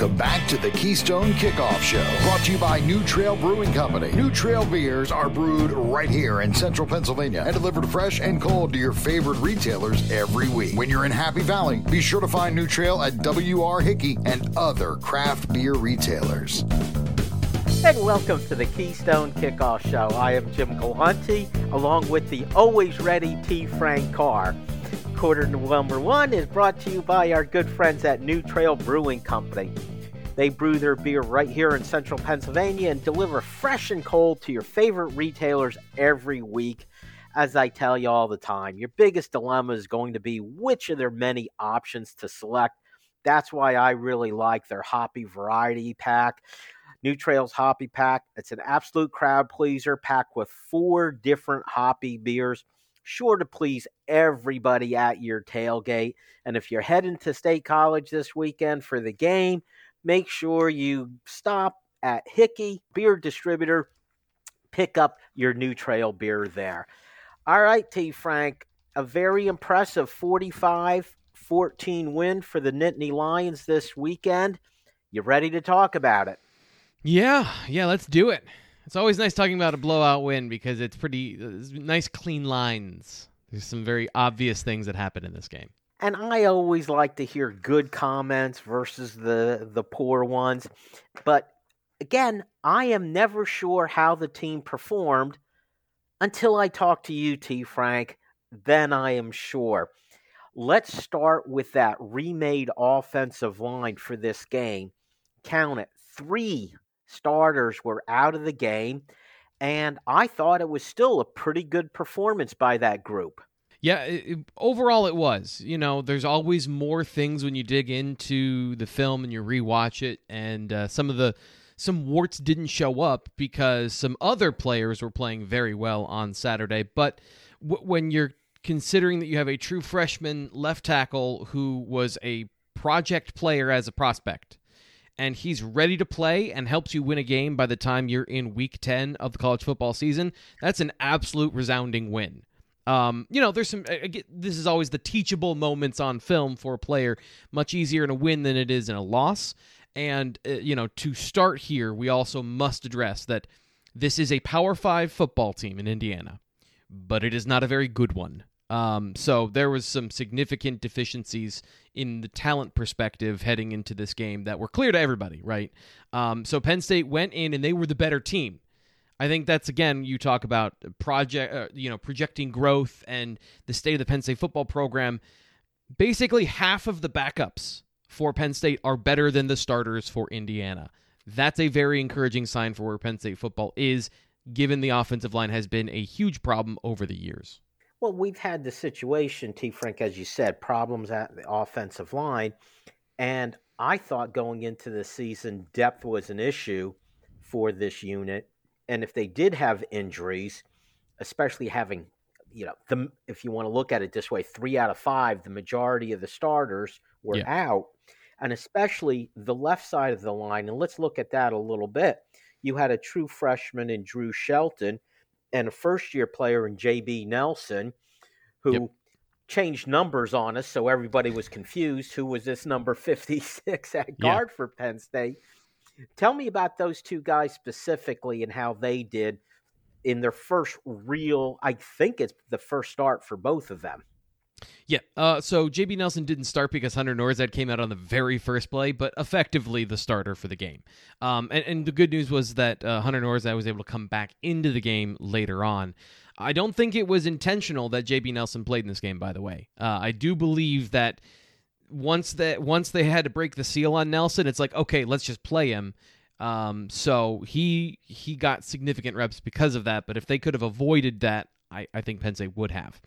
Welcome back to the Keystone Kickoff Show, brought to you by New Trail Brewing Company. New Trail beers are brewed right here in central Pennsylvania and delivered fresh and cold to your favorite retailers every week. When you're in Happy Valley, be sure to find New Trail at WR Hickey and other craft beer retailers. And welcome to the Keystone Kickoff Show. I am Jim Galante, along with the always ready T. Frank Carr. Quarter number one is brought to you by our good friends at New Trail Brewing Company. They brew their beer right here in central Pennsylvania and deliver fresh and cold to your favorite retailers every week. As I tell you all the time, your biggest dilemma is going to be which of their many options to select. That's why I really like their hoppy variety pack. New Trails Hoppy Pack. It's an absolute crowd pleaser, packed with four different hoppy beers sure to please everybody at your tailgate. And if you're heading to State College this weekend for the game, make sure you stop at Hickey Beer Distributor, pick up your new trail beer there. All right, T. Frank, a very impressive 45 14 win for the Nittany Lions this weekend. You ready to talk about it? Yeah, yeah, let's do it. It's always nice talking about a blowout win because it's pretty it's nice, clean lines. There's some very obvious things that happen in this game. And I always like to hear good comments versus the the poor ones. But again, I am never sure how the team performed until I talk to you, T. Frank. Then I am sure. Let's start with that remade offensive line for this game. Count it three starters were out of the game. And I thought it was still a pretty good performance by that group. Yeah, it, overall it was. You know, there's always more things when you dig into the film and you rewatch it, and uh, some of the some warts didn't show up because some other players were playing very well on Saturday. But w- when you're considering that you have a true freshman left tackle who was a project player as a prospect, and he's ready to play and helps you win a game by the time you're in week 10 of the college football season, that's an absolute resounding win. Um, you know, there's some. this is always the teachable moments on film for a player. Much easier in a win than it is in a loss. And uh, you know, to start here, we also must address that this is a Power Five football team in Indiana, but it is not a very good one. Um, so there was some significant deficiencies in the talent perspective heading into this game that were clear to everybody, right? Um, so Penn State went in and they were the better team. I think that's again you talk about project, uh, you know, projecting growth and the state of the Penn State football program. Basically, half of the backups for Penn State are better than the starters for Indiana. That's a very encouraging sign for where Penn State football is, given the offensive line has been a huge problem over the years. Well, we've had the situation, T. Frank, as you said, problems at the offensive line. And I thought going into the season, depth was an issue for this unit. And if they did have injuries, especially having, you know, the, if you want to look at it this way, three out of five, the majority of the starters were yeah. out. And especially the left side of the line. And let's look at that a little bit. You had a true freshman in Drew Shelton and a first year player in JB Nelson who yep. changed numbers on us so everybody was confused who was this number 56 at guard yeah. for Penn State. Tell me about those two guys specifically and how they did in their first real I think it's the first start for both of them. Yeah. Uh, so JB Nelson didn't start because Hunter Nourzad came out on the very first play, but effectively the starter for the game. Um, and, and, the good news was that uh, Hunter Nourzad was able to come back into the game later on. I don't think it was intentional that JB Nelson played in this game. By the way, uh, I do believe that once that once they had to break the seal on Nelson, it's like okay, let's just play him. Um, so he he got significant reps because of that. But if they could have avoided that, I, I think Penn State would have.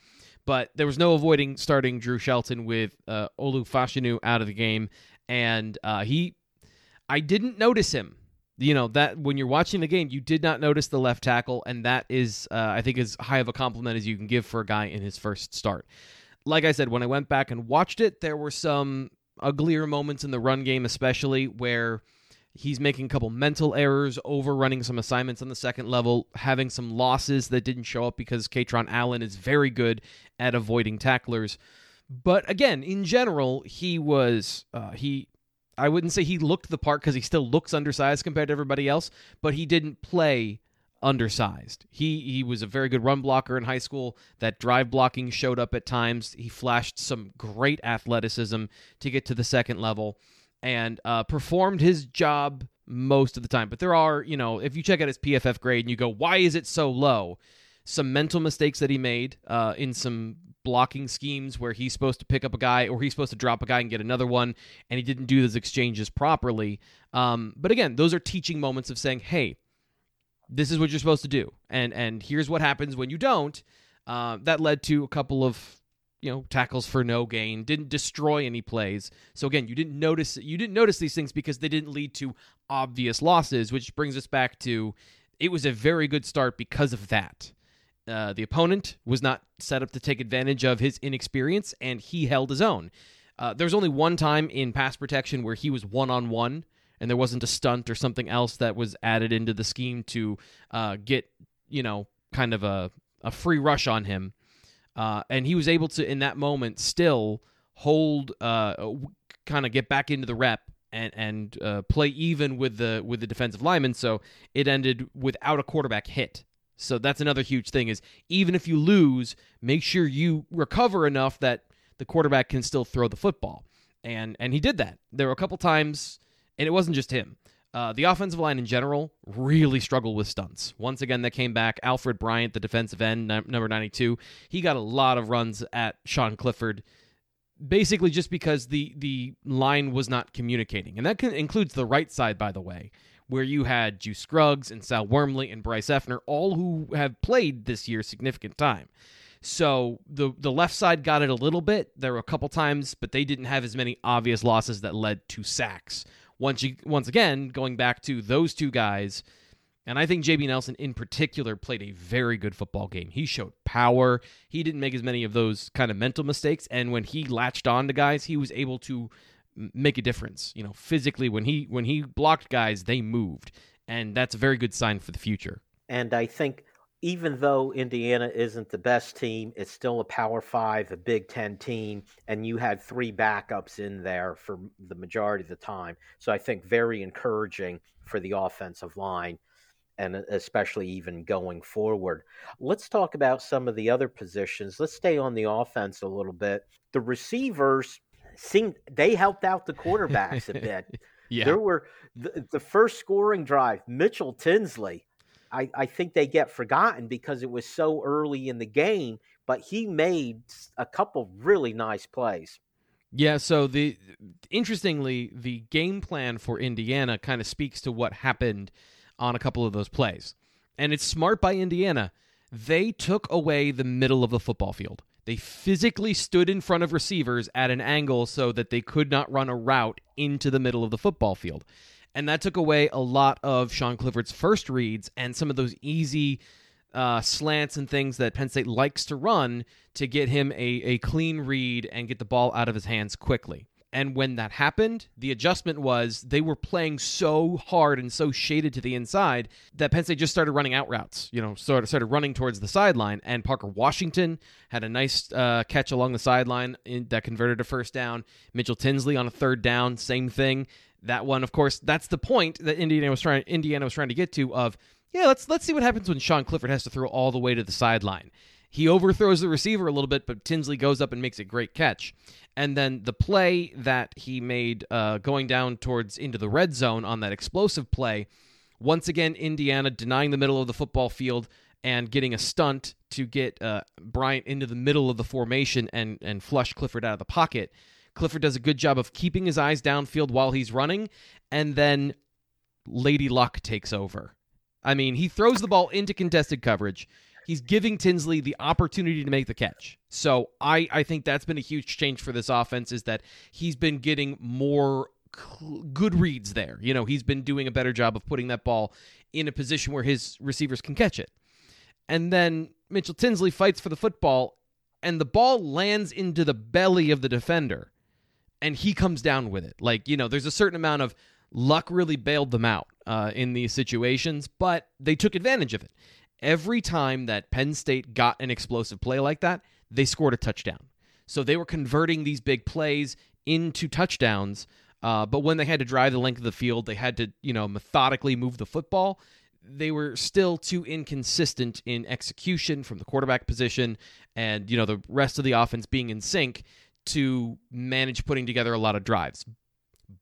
But there was no avoiding starting Drew Shelton with uh, Olu Fashanu out of the game, and uh, he, I didn't notice him. You know that when you're watching the game, you did not notice the left tackle, and that is, uh, I think, as high of a compliment as you can give for a guy in his first start. Like I said, when I went back and watched it, there were some uglier moments in the run game, especially where He's making a couple mental errors, overrunning some assignments on the second level, having some losses that didn't show up because Kaytron Allen is very good at avoiding tacklers. But again, in general, he was uh, he I wouldn't say he looked the part because he still looks undersized compared to everybody else, but he didn't play undersized. He he was a very good run blocker in high school. That drive blocking showed up at times. He flashed some great athleticism to get to the second level and uh, performed his job most of the time. But there are, you know, if you check out his PFF grade and you go, why is it so low? Some mental mistakes that he made uh, in some blocking schemes where he's supposed to pick up a guy or he's supposed to drop a guy and get another one, and he didn't do those exchanges properly. Um, but again, those are teaching moments of saying, hey, this is what you're supposed to do, and and here's what happens when you don't. Uh, that led to a couple of you know tackles for no gain didn't destroy any plays. So again you didn't notice you didn't notice these things because they didn't lead to obvious losses which brings us back to it was a very good start because of that. Uh, the opponent was not set up to take advantage of his inexperience and he held his own. Uh, there was only one time in pass protection where he was one-on-one and there wasn't a stunt or something else that was added into the scheme to uh, get you know kind of a, a free rush on him uh, and he was able to, in that moment, still hold, uh, kind of get back into the rep and and uh, play even with the with the defensive lineman. So it ended without a quarterback hit. So that's another huge thing is even if you lose, make sure you recover enough that the quarterback can still throw the football. And and he did that. There were a couple times, and it wasn't just him. Uh, the offensive line in general really struggled with stunts. Once again, that came back. Alfred Bryant, the defensive end, number 92, he got a lot of runs at Sean Clifford, basically just because the, the line was not communicating. And that can, includes the right side, by the way, where you had Juice Scruggs and Sal Wormley and Bryce Effner, all who have played this year significant time. So the the left side got it a little bit. There were a couple times, but they didn't have as many obvious losses that led to sacks once you once again going back to those two guys and I think JB Nelson in particular played a very good football game. He showed power. He didn't make as many of those kind of mental mistakes and when he latched on to guys, he was able to make a difference. You know, physically when he when he blocked guys, they moved. And that's a very good sign for the future. And I think even though Indiana isn't the best team, it's still a Power Five, a Big Ten team, and you had three backups in there for the majority of the time. So I think very encouraging for the offensive line, and uh, especially even going forward. Let's talk about some of the other positions. Let's stay on the offense a little bit. The receivers seemed they helped out the quarterbacks a bit. yeah. There were the, the first scoring drive, Mitchell Tinsley I, I think they get forgotten because it was so early in the game, but he made a couple really nice plays. Yeah, so the interestingly, the game plan for Indiana kind of speaks to what happened on a couple of those plays. And it's smart by Indiana. They took away the middle of the football field. They physically stood in front of receivers at an angle so that they could not run a route into the middle of the football field and that took away a lot of Sean Clifford's first reads and some of those easy uh, slants and things that Penn State likes to run to get him a, a clean read and get the ball out of his hands quickly. And when that happened, the adjustment was they were playing so hard and so shaded to the inside that Penn State just started running out routes. You know, sort of started running towards the sideline. And Parker Washington had a nice uh, catch along the sideline in, that converted a first down. Mitchell Tinsley on a third down, same thing that one, of course, that's the point that Indiana was trying Indiana was trying to get to of yeah, let's let's see what happens when Sean Clifford has to throw all the way to the sideline. He overthrows the receiver a little bit, but Tinsley goes up and makes a great catch. And then the play that he made uh, going down towards into the red zone on that explosive play, once again, Indiana denying the middle of the football field and getting a stunt to get uh, Bryant into the middle of the formation and, and flush Clifford out of the pocket. Clifford does a good job of keeping his eyes downfield while he's running, and then Lady Luck takes over. I mean, he throws the ball into contested coverage. He's giving Tinsley the opportunity to make the catch. So I, I think that's been a huge change for this offense is that he's been getting more good reads there. You know, he's been doing a better job of putting that ball in a position where his receivers can catch it. And then Mitchell Tinsley fights for the football, and the ball lands into the belly of the defender and he comes down with it. Like, you know, there's a certain amount of luck really bailed them out uh, in these situations, but they took advantage of it. Every time that Penn State got an explosive play like that, they scored a touchdown. So they were converting these big plays into touchdowns Uh, but when they had to drive the length of the field, they had to, you know, methodically move the football. They were still too inconsistent in execution from the quarterback position and, you know, the rest of the offense being in sync to manage putting together a lot of drives.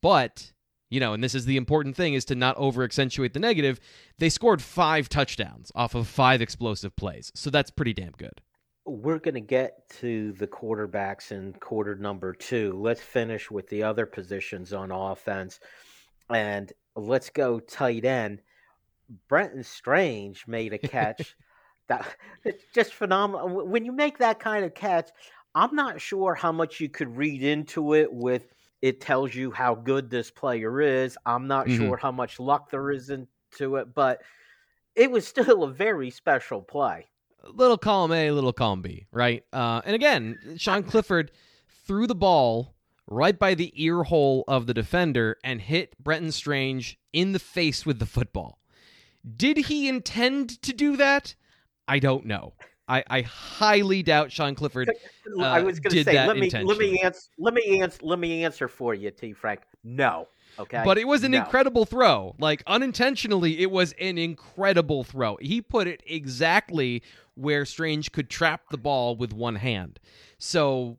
But, you know, and this is the important thing is to not over accentuate the negative. They scored five touchdowns off of five explosive plays. So that's pretty damn good we're going to get to the quarterbacks in quarter number two. Let's finish with the other positions on offense. And let's go tight end. Brenton Strange made a catch that it's just phenomenal. When you make that kind of catch, I'm not sure how much you could read into it with it tells you how good this player is. I'm not mm-hmm. sure how much luck there is into it, but it was still a very special play little column A, little column B, right? Uh, and again, Sean Clifford threw the ball right by the ear hole of the defender and hit Brenton Strange in the face with the football. Did he intend to do that? I don't know. I, I highly doubt Sean Clifford. Uh, I was going to say, let me let me answer let me answer let me answer for you, T. Frank. No, Okay. But it was an no. incredible throw. Like unintentionally, it was an incredible throw. He put it exactly where Strange could trap the ball with one hand. So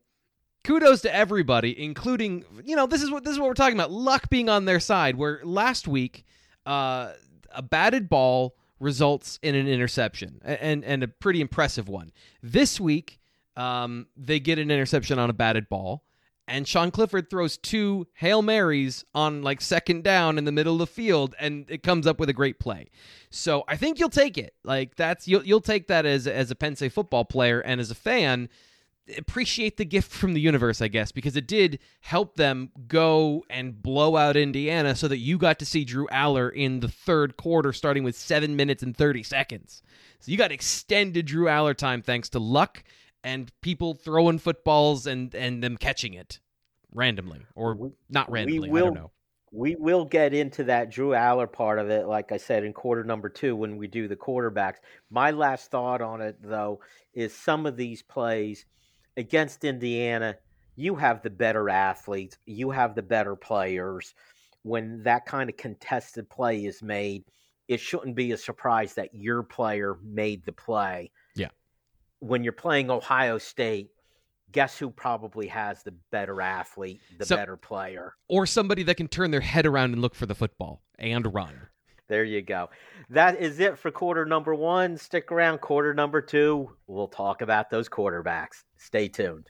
kudos to everybody, including you know, this is what this is what we're talking about. Luck being on their side. Where last week, uh, a batted ball results in an interception and and a pretty impressive one. This week, um, they get an interception on a batted ball and Sean Clifford throws two Hail Marys on like second down in the middle of the field and it comes up with a great play. So I think you'll take it. Like that's you'll you'll take that as as a Penn State football player and as a fan appreciate the gift from the universe, I guess, because it did help them go and blow out Indiana so that you got to see Drew Allar in the third quarter starting with 7 minutes and 30 seconds. So you got extended Drew Allar time thanks to luck and people throwing footballs and and them catching it randomly or we, not randomly. Will, I don't know. We will get into that Drew Allar part of it, like I said, in quarter number two when we do the quarterbacks. My last thought on it, though, is some of these plays against Indiana, you have the better athletes, you have the better players. When that kind of contested play is made, it shouldn't be a surprise that your player made the play Yeah. when you're playing Ohio State, guess who probably has the better athlete, the so, better player, or somebody that can turn their head around and look for the football and run. There you go. That is it for quarter number one. Stick around, quarter number two. We'll talk about those quarterbacks. Stay tuned.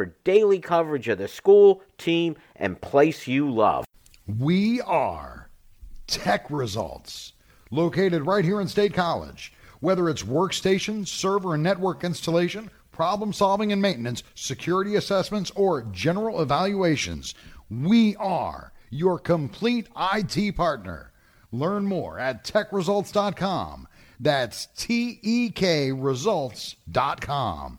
for daily coverage of the school, team, and place you love. We are Tek Results, located right here in State College. Whether it's workstation, server, and network installation, problem solving and maintenance, security assessments, or general evaluations, we are your complete IT partner. Learn more at tekresults.com. That's T E K results.com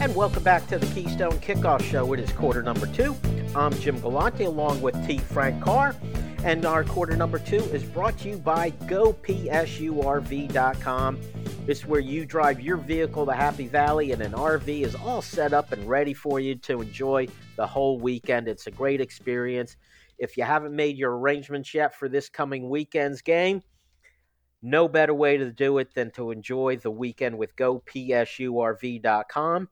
And welcome back to the Keystone Kickoff Show. It is quarter number two. I'm Jim Galante along with T. Frank Carr. And our quarter number two is brought to you by GoPSURV.com. It's where you drive your vehicle to Happy Valley, and an RV is all set up and ready for you to enjoy the whole weekend. It's a great experience. If you haven't made your arrangements yet for this coming weekend's game, no better way to do it than to enjoy the weekend with GoPSURV.com.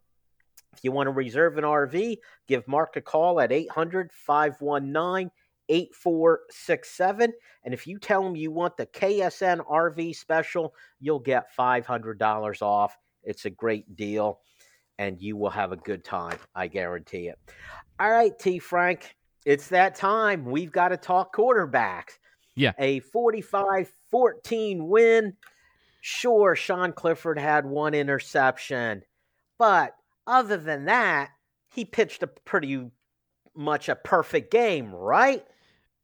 If you want to reserve an RV, give Mark a call at 800 519 8467. And if you tell them you want the KSN RV special, you'll get $500 off. It's a great deal, and you will have a good time. I guarantee it. All right, T. Frank, it's that time. We've got to talk quarterbacks. Yeah. A 45 14 win. Sure, Sean Clifford had one interception, but other than that, he pitched a pretty much a perfect game, right?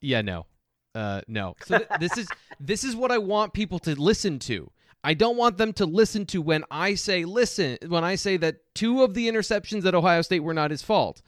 Yeah, no. Uh, no. So th- this is this is what I want people to listen to. I don't want them to listen to when I say listen when I say that two of the interceptions at Ohio State were not his fault.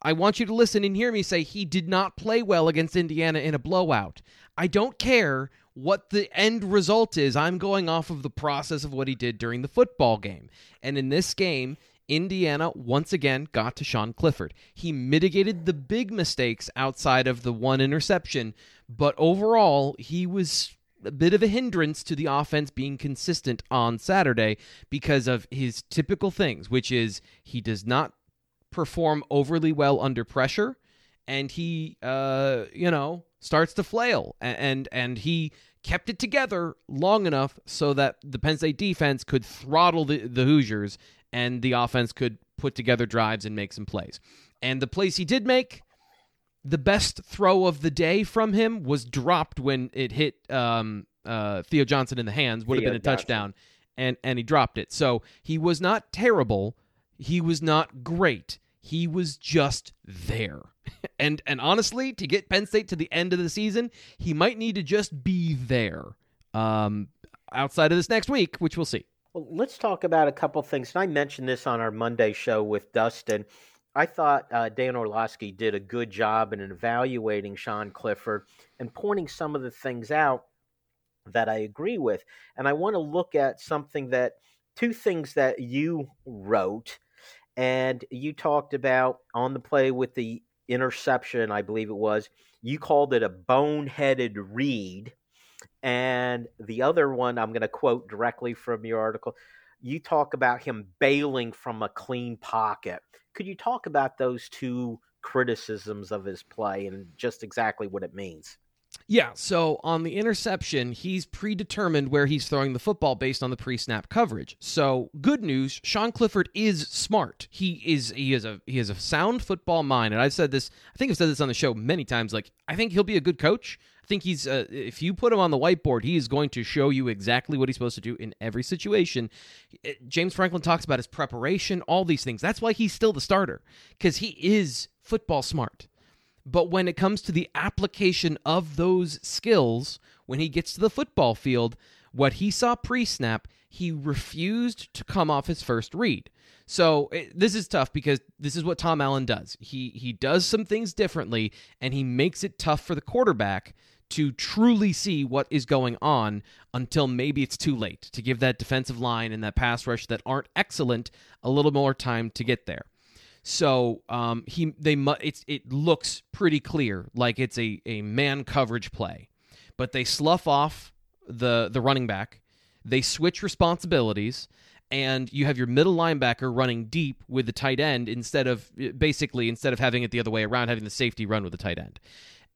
I want you to listen and hear me say he did not play well against Indiana in a blowout. I don't care what the end result is. I'm going off of the process of what he did during the football game. And in this game, Indiana once again got to Sean Clifford. He mitigated the big mistakes outside of the one interception, but overall, he was a bit of a hindrance to the offense being consistent on Saturday because of his typical things, which is he does not perform overly well under pressure and he uh you know starts to flail and and, and he kept it together long enough so that the Penn State defense could throttle the, the Hoosiers and the offense could put together drives and make some plays. And the plays he did make, the best throw of the day from him was dropped when it hit um, uh, Theo Johnson in the hands. Would have been a touchdown, and and he dropped it. So he was not terrible. He was not great. He was just there. And and honestly, to get Penn State to the end of the season, he might need to just be there. Um, outside of this next week, which we'll see. Let's talk about a couple things. And I mentioned this on our Monday show with Dustin. I thought uh, Dan Orlovsky did a good job in evaluating Sean Clifford and pointing some of the things out that I agree with. And I want to look at something that two things that you wrote and you talked about on the play with the interception, I believe it was. You called it a boneheaded read. And the other one, I'm going to quote directly from your article. You talk about him bailing from a clean pocket. Could you talk about those two criticisms of his play and just exactly what it means? Yeah, so on the interception, he's predetermined where he's throwing the football based on the pre-snap coverage. So, good news, Sean Clifford is smart. He is he is a he has a sound football mind. And I've said this, I think I've said this on the show many times like I think he'll be a good coach. Think he's uh, if you put him on the whiteboard, he is going to show you exactly what he's supposed to do in every situation. Uh, James Franklin talks about his preparation, all these things. That's why he's still the starter cuz he is football smart. But when it comes to the application of those skills, when he gets to the football field, what he saw pre snap, he refused to come off his first read. So it, this is tough because this is what Tom Allen does. He he does some things differently, and he makes it tough for the quarterback to truly see what is going on until maybe it's too late to give that defensive line and that pass rush that aren't excellent a little more time to get there. So um, he they it's it looks pretty clear like it's a, a man coverage play, but they slough off the the running back. They switch responsibilities, and you have your middle linebacker running deep with the tight end instead of basically instead of having it the other way around, having the safety run with the tight end.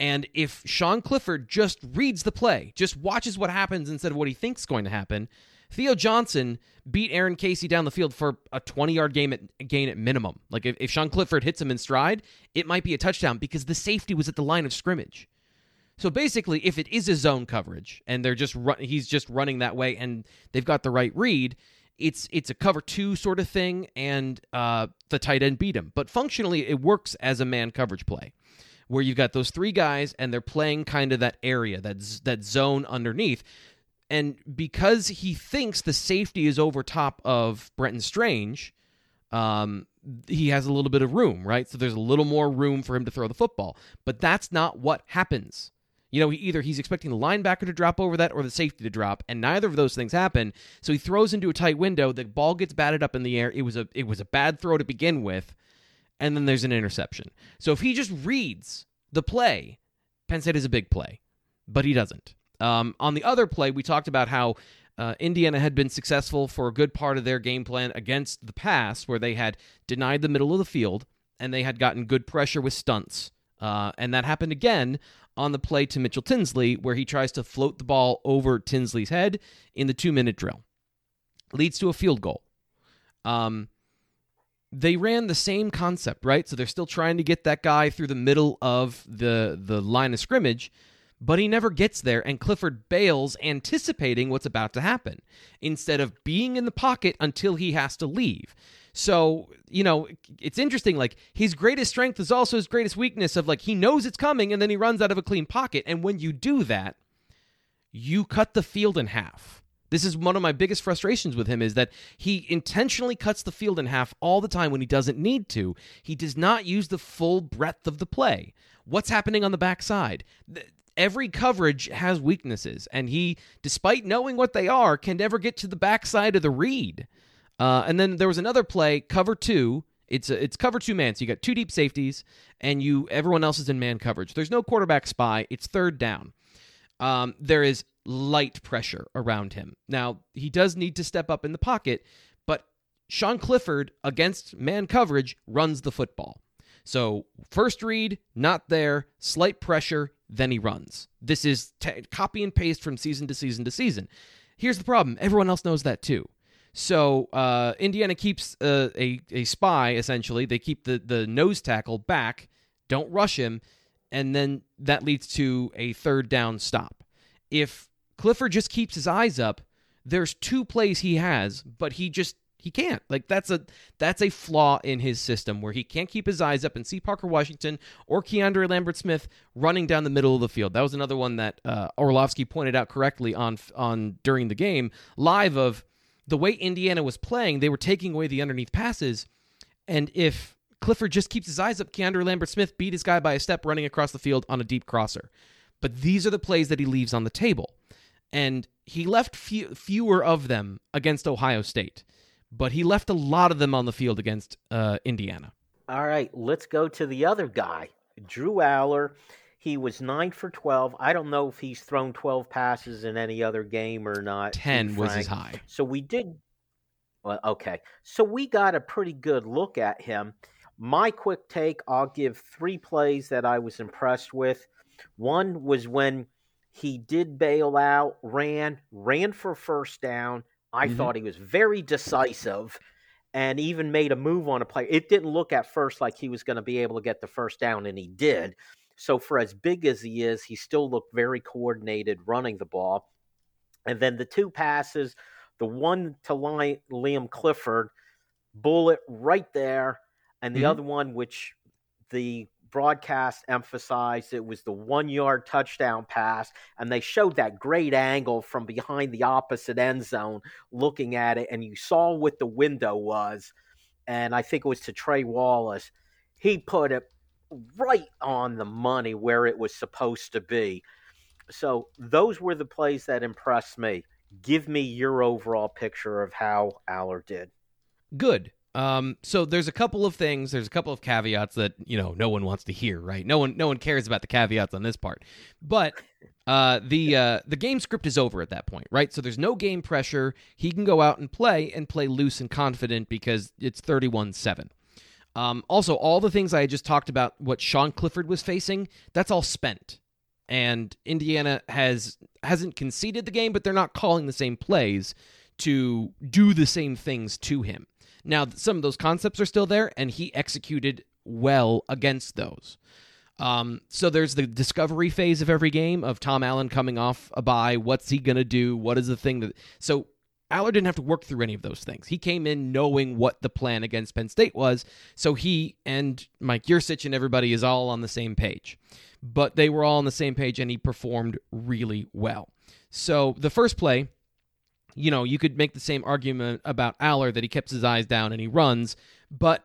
And if Sean Clifford just reads the play, just watches what happens instead of what he thinks is going to happen, Theo Johnson beat Aaron Casey down the field for a 20 yard game at, gain at minimum. Like if, if Sean Clifford hits him in stride, it might be a touchdown because the safety was at the line of scrimmage. So basically, if it is a zone coverage and they're just run, he's just running that way, and they've got the right read, it's it's a cover two sort of thing, and uh, the tight end beat him. But functionally, it works as a man coverage play, where you've got those three guys and they're playing kind of that area, that that zone underneath. And because he thinks the safety is over top of Brenton Strange, um, he has a little bit of room, right? So there's a little more room for him to throw the football. But that's not what happens. You know, he, either he's expecting the linebacker to drop over that or the safety to drop, and neither of those things happen. So he throws into a tight window. The ball gets batted up in the air. It was a it was a bad throw to begin with, and then there's an interception. So if he just reads the play, Penn State is a big play, but he doesn't. Um, on the other play, we talked about how uh, Indiana had been successful for a good part of their game plan against the pass, where they had denied the middle of the field and they had gotten good pressure with stunts. Uh, and that happened again on the play to Mitchell Tinsley, where he tries to float the ball over Tinsley's head in the two minute drill. Leads to a field goal. Um, they ran the same concept, right? So they're still trying to get that guy through the middle of the the line of scrimmage, but he never gets there, and Clifford bails, anticipating what's about to happen, instead of being in the pocket until he has to leave. So, you know, it's interesting. Like, his greatest strength is also his greatest weakness of like, he knows it's coming and then he runs out of a clean pocket. And when you do that, you cut the field in half. This is one of my biggest frustrations with him is that he intentionally cuts the field in half all the time when he doesn't need to. He does not use the full breadth of the play. What's happening on the backside? Every coverage has weaknesses, and he, despite knowing what they are, can never get to the backside of the read. Uh, and then there was another play, cover two. It's a, it's cover two man. So you got two deep safeties, and you everyone else is in man coverage. There's no quarterback spy. It's third down. Um, there is light pressure around him. Now he does need to step up in the pocket, but Sean Clifford against man coverage runs the football. So first read, not there, slight pressure, then he runs. This is t- copy and paste from season to season to season. Here's the problem: everyone else knows that too. So uh, Indiana keeps uh, a a spy essentially. They keep the the nose tackle back, don't rush him, and then that leads to a third down stop. If Clifford just keeps his eyes up, there's two plays he has, but he just he can't. Like that's a that's a flaw in his system where he can't keep his eyes up and see Parker Washington or Keandre Lambert Smith running down the middle of the field. That was another one that uh, Orlovsky pointed out correctly on on during the game live of the way Indiana was playing, they were taking away the underneath passes. And if Clifford just keeps his eyes up, Keandre Lambert Smith beat his guy by a step running across the field on a deep crosser. But these are the plays that he leaves on the table. And he left few, fewer of them against Ohio State, but he left a lot of them on the field against uh, Indiana. All right, let's go to the other guy, Drew Allar. He was nine for 12. I don't know if he's thrown 12 passes in any other game or not. 10 was his high. So we did. Well, okay. So we got a pretty good look at him. My quick take I'll give three plays that I was impressed with. One was when he did bail out, ran, ran for first down. I mm-hmm. thought he was very decisive and even made a move on a play. It didn't look at first like he was going to be able to get the first down, and he did. So for as big as he is, he still looked very coordinated running the ball. And then the two passes, the one to Liam Clifford, bullet right there, and the mm-hmm. other one, which the broadcast emphasized it was the one yard touchdown pass, and they showed that great angle from behind the opposite end zone looking at it, and you saw what the window was. And I think it was to Trey Wallace. He put it right on the money where it was supposed to be. So those were the plays that impressed me. Give me your overall picture of how Allar did. Good. Um, so there's a couple of things. There's a couple of caveats that you know no one wants to hear, right? No one, no one cares about the caveats on this part. But uh, the uh, the game script is over at that point, right? So there's no game pressure. He can go out and play and play loose and confident because it's 31-7. Um, also, all the things I just talked about, what Sean Clifford was facing, that's all spent. And Indiana has hasn't conceded the game, but they're not calling the same plays to do the same things to him. Now, some of those concepts are still there, and he executed well against those. Um, so there's the discovery phase of every game of Tom Allen coming off a bye. What's he gonna do? What is the thing that? So Allar didn't have to work through any of those things. He came in knowing what the plan against Penn State was. So he and Mike Yurcich and everybody is all on the same page. But they were all on the same page, and he performed really well. So the first play, you know, you could make the same argument about Allar that he kept his eyes down and he runs, but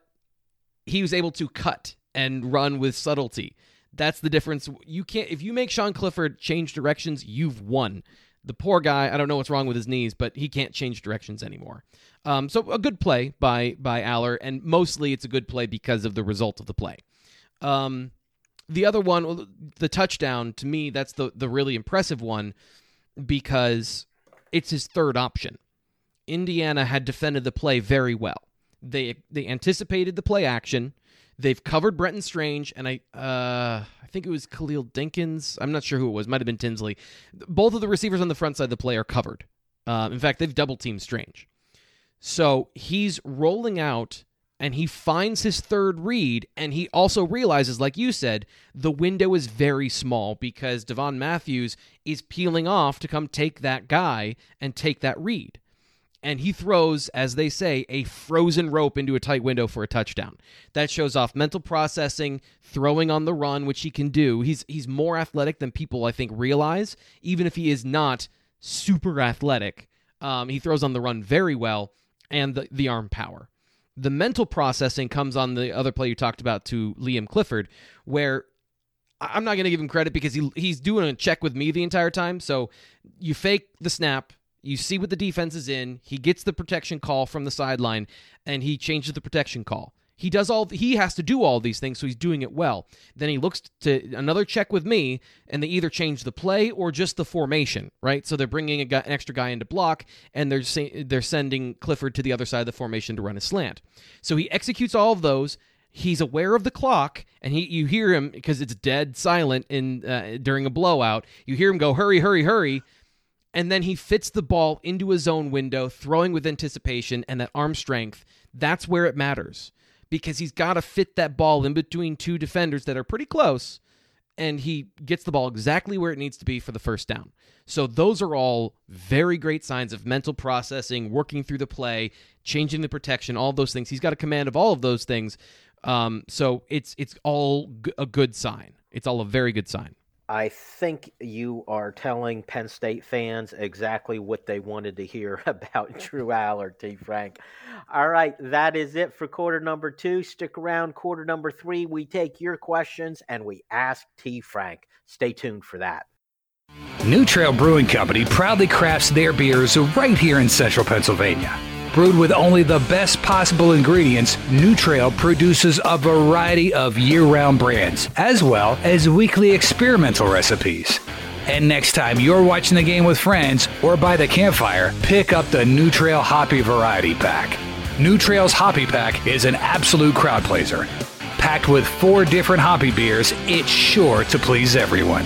he was able to cut and run with subtlety. That's the difference. You can't if you make Sean Clifford change directions, you've won. The poor guy, I don't know what's wrong with his knees, but he can't change directions anymore. Um, so a good play by by Allar, and mostly it's a good play because of the result of the play. Um, the other one, the touchdown, to me, that's the the really impressive one because it's his third option. Indiana had defended the play very well. They they anticipated the play action. They've covered Brenton Strange, and I uh, I think it was Khalil Dinkins. I'm not sure who it was. Might have been Tinsley. Both of the receivers on the front side of the play are covered. Uh, in fact, they've double teamed Strange. So he's rolling out and he finds his third read and he also realizes like you said the window is very small because Devon Matthews is peeling off to come take that guy and take that read and he throws as they say a frozen rope into a tight window for a touchdown. That shows off mental processing throwing on the run which he can do. He's he's more athletic than people i think realize even if he is not super athletic. Um, he throws on the run very well and the, the arm power the mental processing comes on the other play you talked about to Liam Clifford, where I'm not going to give him credit because he he's doing a check with me the entire time. So you fake the snap, you see what the defense is in, he gets the protection call from the sideline, and he changes the protection call. He does all he has to do all these things, so he's doing it well. Then he looks to another check with me, and they either change the play or just the formation, right? So they're bringing guy, an extra guy into block, and they're they're sending Clifford to the other side of the formation to run a slant. So he executes all of those. He's aware of the clock, and he you hear him because it's dead silent in uh, during a blowout. You hear him go, "Hurry, hurry, hurry!" and then he fits the ball into his own window, throwing with anticipation and that arm strength. That's where it matters because he's got to fit that ball in between two defenders that are pretty close and he gets the ball exactly where it needs to be for the first down. So those are all very great signs of mental processing, working through the play, changing the protection, all those things. He's got a command of all of those things. Um, so it's it's all a good sign. It's all a very good sign. I think you are telling Penn State fans exactly what they wanted to hear about Drew Allar, T. Frank. All right, that is it for quarter number two. Stick around, quarter number three. We take your questions and we ask T. Frank. Stay tuned for that. New Trail Brewing Company proudly crafts their beers right here in central Pennsylvania. Brewed with only the best possible ingredients, New Trail produces a variety of year round brands, as well as weekly experimental recipes. And next time you're watching the game with friends or by the campfire, pick up the New Trail Hoppy Variety Pack. New Trail's Hoppy Pack is an absolute crowd pleaser. Packed with four different hoppy beers, it's sure to please everyone.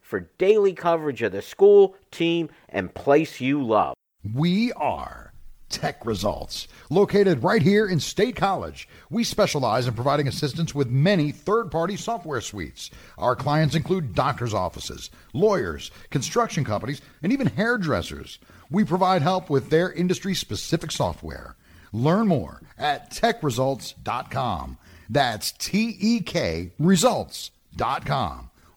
for daily coverage of the school, team, and place you love. We are Tek Results, located right here in State College. We specialize in providing assistance with many third party software suites. Our clients include doctors' offices, lawyers, construction companies, and even hairdressers. We provide help with their industry specific software. Learn more at tekresults.com. That's T E K results.com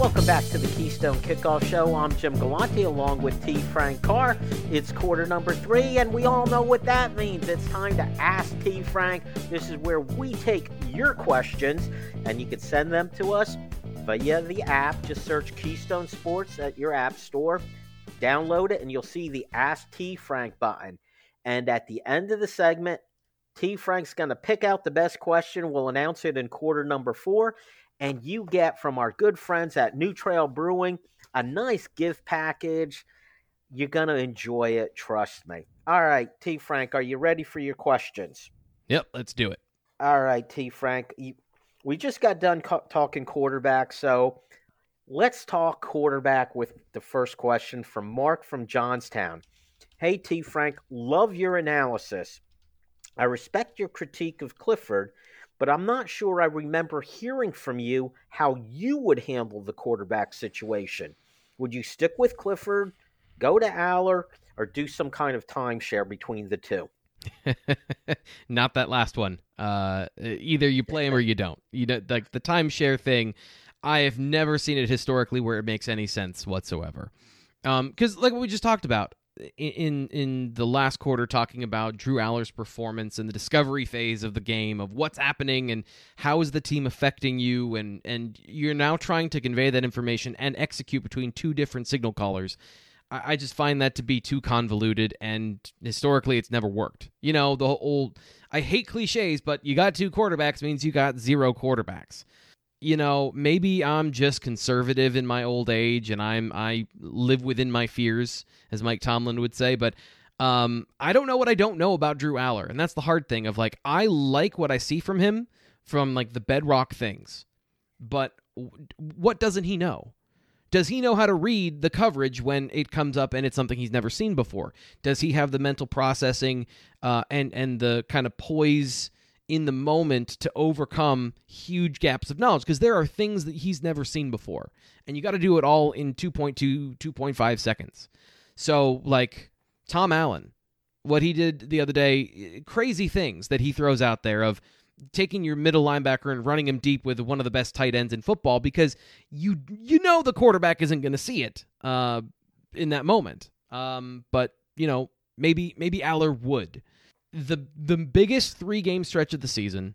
Welcome back to the Keystone Kickoff Show. I'm Jim Galante along with T. Frank Carr. It's quarter number three, and we all know what that means. It's time to ask T. Frank. This is where we take your questions, and you can send them to us via the app. Just search Keystone Sports at your app store, download it, and you'll see the Ask T. Frank button. And at the end of the segment, T. Frank's going to pick out the best question. We'll announce it in quarter number four and you get from our good friends at New Trail Brewing a nice gift package. You're going to enjoy it, trust me. All right, T. Frank, are you ready for your questions? Yep, let's do it. All right, T. Frank. We just got done co- talking quarterback, so let's talk quarterback with the first question from Mark from Johnstown. Hey, T. Frank, love your analysis. I respect your critique of Clifford but I'm not sure I remember hearing from you how you would handle the quarterback situation. Would you stick with Clifford, go to Allar, or do some kind of timeshare between the two? not that last one. Uh, either you play him or you don't. You know, like the timeshare thing. I have never seen it historically where it makes any sense whatsoever. Because, um, like we just talked about, in in the last quarter talking about Drew Allar's performance and the discovery phase of the game of what's happening and how is the team affecting you and and you're now trying to convey that information and execute between two different signal callers. I, I just find that to be too convoluted and historically it's never worked. You know, the old I hate cliches, but you got two quarterbacks means you got zero quarterbacks you know, maybe I'm just conservative in my old age and I'm I live within my fears, as Mike Tomlin would say, but um, I don't know what I don't know about Drew Allar, and that's the hard thing of like I like what I see from him from like the bedrock things, but what doesn't he know? Does he know how to read the coverage when it comes up and it's something he's never seen before? Does he have the mental processing uh, and and the kind of poise? In the moment to overcome huge gaps of knowledge because there are things that he's never seen before. And you got to do it all in 2.2, 2.5 seconds. So, like Tom Allen, what he did the other day, crazy things that he throws out there of taking your middle linebacker and running him deep with one of the best tight ends in football because you you know the quarterback isn't going to see it uh, in that moment. Um, but you know maybe maybe Allar would the the biggest three game stretch of the season,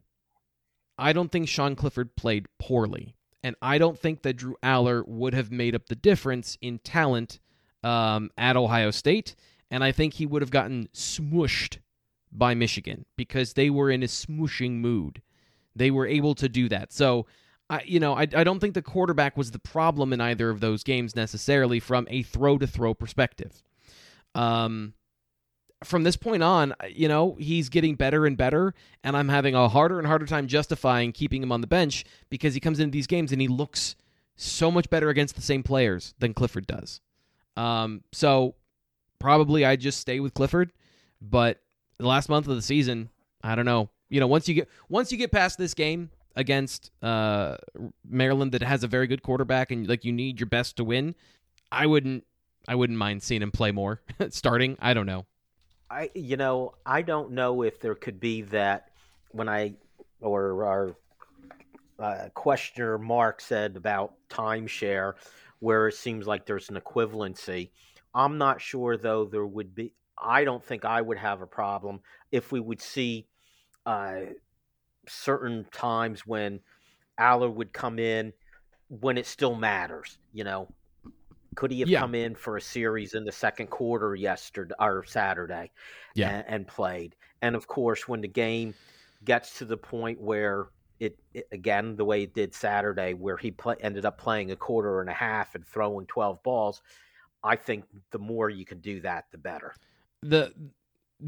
I don't think Sean Clifford played poorly, and I don't think that Drew Allar would have made up the difference in talent um, at Ohio State, and I think he would have gotten smooshed by Michigan because they were in a smooshing mood. They were able to do that. So, I, you know, I, I don't think the quarterback was the problem in either of those games necessarily from a throw to throw perspective. Um, from this point on, you know, he's getting better and better, and I'm having a harder and harder time justifying keeping him on the bench because he comes into these games and he looks so much better against the same players than Clifford does. Um, so probably I just stay with Clifford, but the last month of the season, I don't know. You know, once you get once you get past this game against uh, Maryland that has a very good quarterback and like you need your best to win, I wouldn't I wouldn't mind seeing him play more starting. I don't know. I you know I don't know if there could be that when I or our uh, questioner Mark said about timeshare, where it seems like there's an equivalency. I'm not sure though there would be. I don't think I would have a problem if we would see uh, certain times when Allar would come in when it still matters. You know, could he have yeah. come in for a series in the second quarter yesterday or Saturday, yeah. and, and, played? And of course, when the game gets to the point where it, it again the way it did Saturday, where he play, ended up playing a quarter and a half and throwing twelve balls, I think the more you can do that, the better. The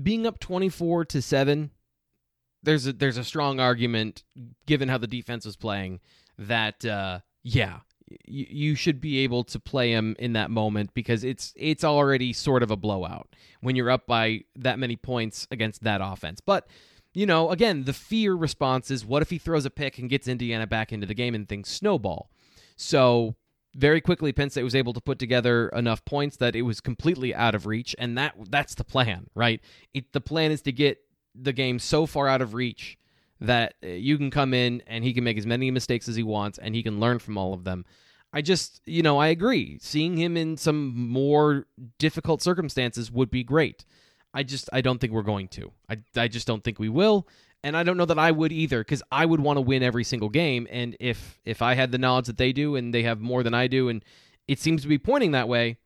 being up twenty four to seven, there's a there's a strong argument given how the defense was playing that uh, yeah you, should be able to play him in that moment because it's it's already sort of a blowout when you're up by that many points against that offense. But you know, again, the fear response is what if he throws a pick and gets Indiana back into the game and things snowball? So very quickly Penn State was able to put together enough points that it was completely out of reach and that that's the plan, right? It, the plan is to get the game so far out of reach that uh, you can come in and he can make as many mistakes as he wants and he can learn from all of them. I just, you know, I agree. Seeing him in some more difficult circumstances would be great. I just I don't think we're going to. I I just don't think we will. And I don't know that I would either cuz I would want to win every single game and if if I had the knowledge that they do and they have more than I do and it seems to be pointing that way,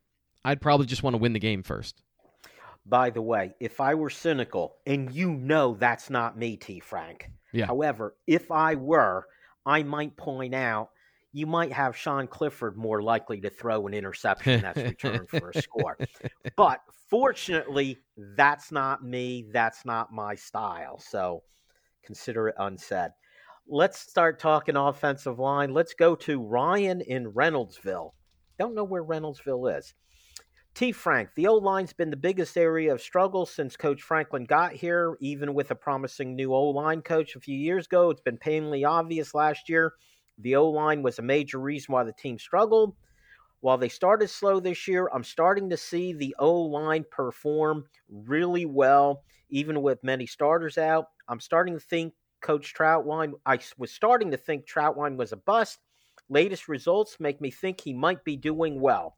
I'd probably just want to win the game first. By the way, if I were cynical, and you know that's not me, T. Frank. Yeah. However, if I were, I might point out you might have Sean Clifford more likely to throw an interception that's returned for a score. But fortunately, that's not me. That's not my style. So consider it unsaid. Let's start talking offensive line. Let's go to Ryan in Reynoldsville. Don't know where Reynoldsville is. T. Frank, the O line's been the biggest area of struggle since Coach Franklin got here, even with a promising new O line coach a few years ago. It's been painfully obvious last year. The O line was a major reason why the team struggled. While they started slow this year, I'm starting to see the O line perform really well, even with many starters out. I'm starting to think Coach Trautwein, I was starting to think Trautwein was a bust. Latest results make me think he might be doing well.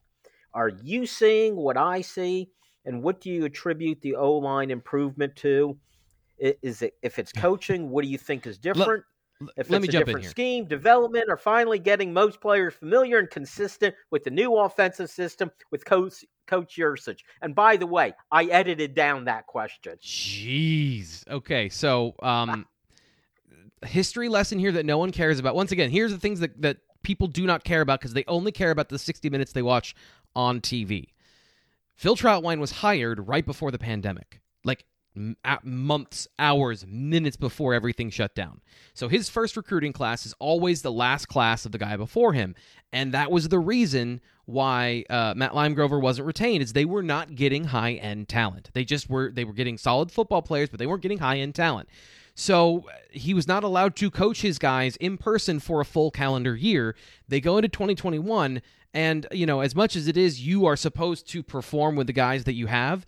Are you seeing what I see? And what do you attribute the O line improvement to? Is it if it's coaching? What do you think is different? if Let it's me a jump in different here. scheme, development, or finally getting most players familiar and consistent with the new offensive system with Coach Coach Yurcich. And by the way, I edited down that question. Jeez. Okay, so um, history lesson here that no one cares about. Once again, here's the things that that people do not care about because they only care about the 60 minutes they watch on TV. Phil Trautwein was hired right before the pandemic, like months, hours, minutes before everything shut down. So his first recruiting class is always the last class of the guy before him, and that was the reason why uh, Matt Limegrover wasn't retained. Is they were not getting high end talent. They just were. They were getting solid football players, but they weren't getting high end talent. So uh, he was not allowed to coach his guys in person for a full calendar year. They go into 2021, and you know, as much as it is, you are supposed to perform with the guys that you have.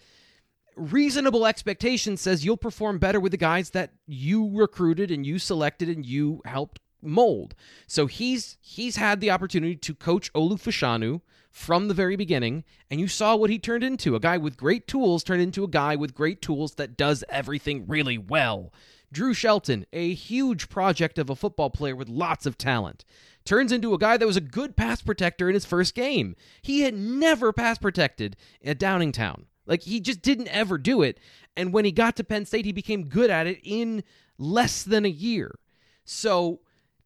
Reasonable expectation says you'll perform better with the guys that you recruited and you selected and you helped mold. So he's he's had the opportunity to coach Olu Fashanu from the very beginning, and you saw what he turned into. A guy with great tools turned into a guy with great tools that does everything really well. Drew Shelton, a huge project of a football player with lots of talent, turns into a guy that was a good pass protector in his first game. He had never pass protected at Downingtown. Like he just didn't ever do it. And when he got to Penn State, he became good at it in less than a year. So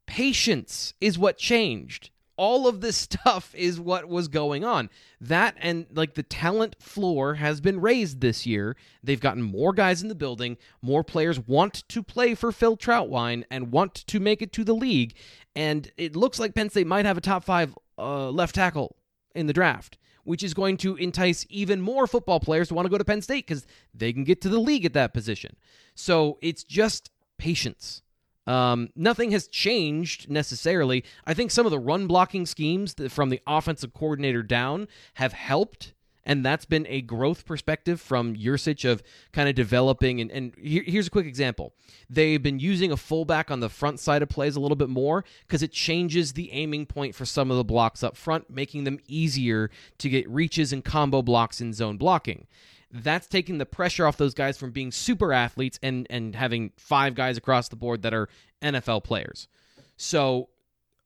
patience is what changed. All of this stuff is what was going on. That and like the talent floor has been raised this year. They've gotten more guys in the building. More players want to play for Phil Trautwein and want to make it to the league. And it looks like Penn State might have a top five uh, left tackle in the draft which is going to entice even more football players to want to go to Penn State because they can get to the league at that position. So it's just patience. Um, nothing has changed necessarily. I think some of the run blocking schemes from the offensive coordinator down have helped, and that's been a growth perspective from Yurcich of kind of developing. And, and here, here's a quick example: they've been using a fullback on the front side of plays a little bit more because it changes the aiming point for some of the blocks up front, making them easier to get reaches and combo blocks in zone blocking that's taking the pressure off those guys from being super athletes and and having five guys across the board that are NFL players. So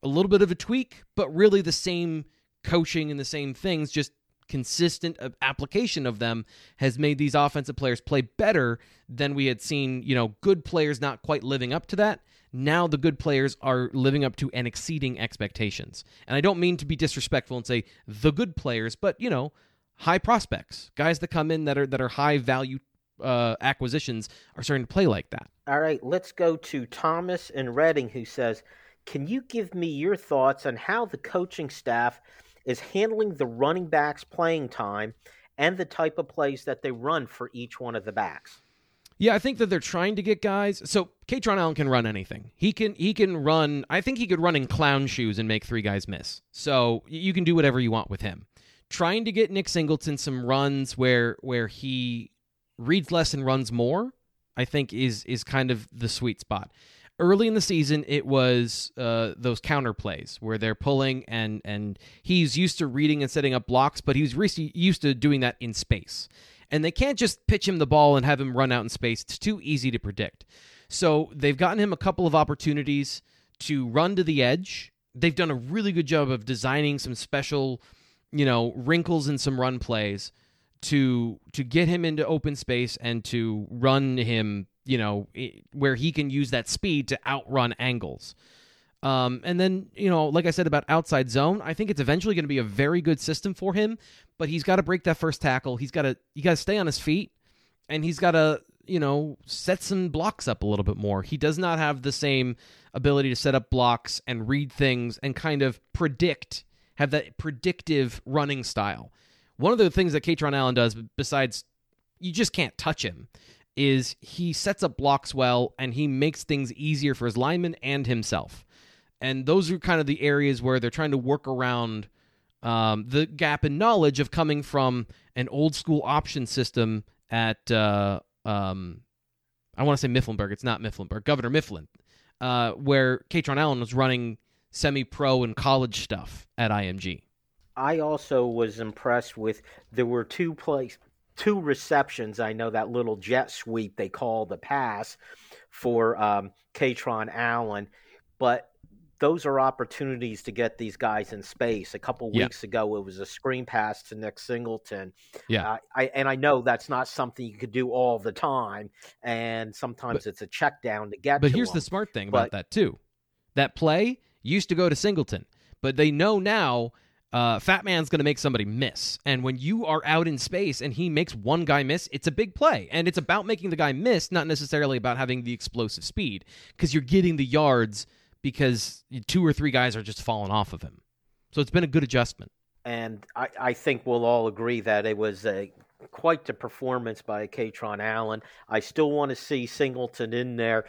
a little bit of a tweak, but really the same coaching and the same things, just consistent application of them has made these offensive players play better than we had seen, you know, good players not quite living up to that. Now the good players are living up to and exceeding expectations. And I don't mean to be disrespectful and say the good players, but you know, high prospects, guys that come in that are that are high value uh, acquisitions are starting to play like that. All right, let's go to Thomas in Reading who says, Can you give me your thoughts on how the coaching staff is handling the running backs' playing time and the type of plays that they run for each one of the backs? Yeah, I think that they're trying to get guys. So Kaytron Allen can run anything. He can he can run. I think he could run in clown shoes and make three guys miss. So you can do whatever you want with him. Trying to get Nick Singleton some runs where where he reads less and runs more. I think is is kind of the sweet spot. Early in the season, it was uh, those counter plays where they're pulling and and he's used to reading and setting up blocks, but he's used to doing that in space and they can't just pitch him the ball and have him run out in space. It's too easy to predict. So they've gotten him a couple of opportunities to run to the edge. They've done a really good job of designing some special, you know, wrinkles in some run plays to to get him into open space and to run him, you know, where he can use that speed to outrun angles. Um, and then, you know, like I said about outside zone, I think it's eventually going to be a very good system for him, but he's got to break that first tackle. He's got to you got to stay on his feet and he's got to, you know, set some blocks up a little bit more. He does not have the same ability to set up blocks and read things and kind of predict, have that predictive running style. One of the things that Kaytron Allen does, besides you just can't touch him, is he sets up blocks well and he makes things easier for his linemen and himself and those are kind of the areas where they're trying to work around um, the gap in knowledge of coming from an old school option system at uh, um, I want to say Mifflinburg. It's not Mifflinburg. Governor Mifflin, uh, where Kaytron Allen was running semi-pro and college stuff at IMG. I also was impressed with there were two plays, two receptions. I know that little jet sweep they call the pass for um, Kaytron Allen, but those are opportunities to get these guys in space. A couple weeks yeah. ago, it was a screen pass to Nick Singleton. Yeah, uh, I and I know that's not something you could do all the time, and sometimes but, it's a check down to get. But to here's them. the smart thing about that too: that play used to go to Singleton, but they know now. Uh, Fat Man's going to make somebody miss. And when you are out in space and he makes one guy miss, it's a big play. And it's about making the guy miss, not necessarily about having the explosive speed, because you're getting the yards because two or three guys are just falling off of him. So it's been a good adjustment. And I, I think we'll all agree that it was a quite the performance by Kaytron Allen. I still want to see Singleton in there.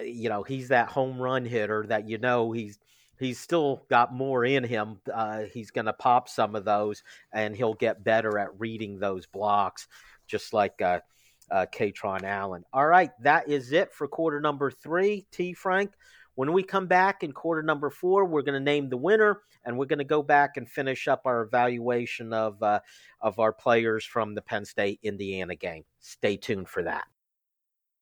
You know, he's that home run hitter that you know he's he's still got more in him. Uh, he's going to pop some of those, and he'll get better at reading those blocks, just like uh, uh, Kaytron Allen. All right, that is it for quarter number three. T. Frank, when we come back in quarter number four, we're going to name the winner, and we're going to go back and finish up our evaluation of uh, of our players from the Penn State Indiana game. Stay tuned for that.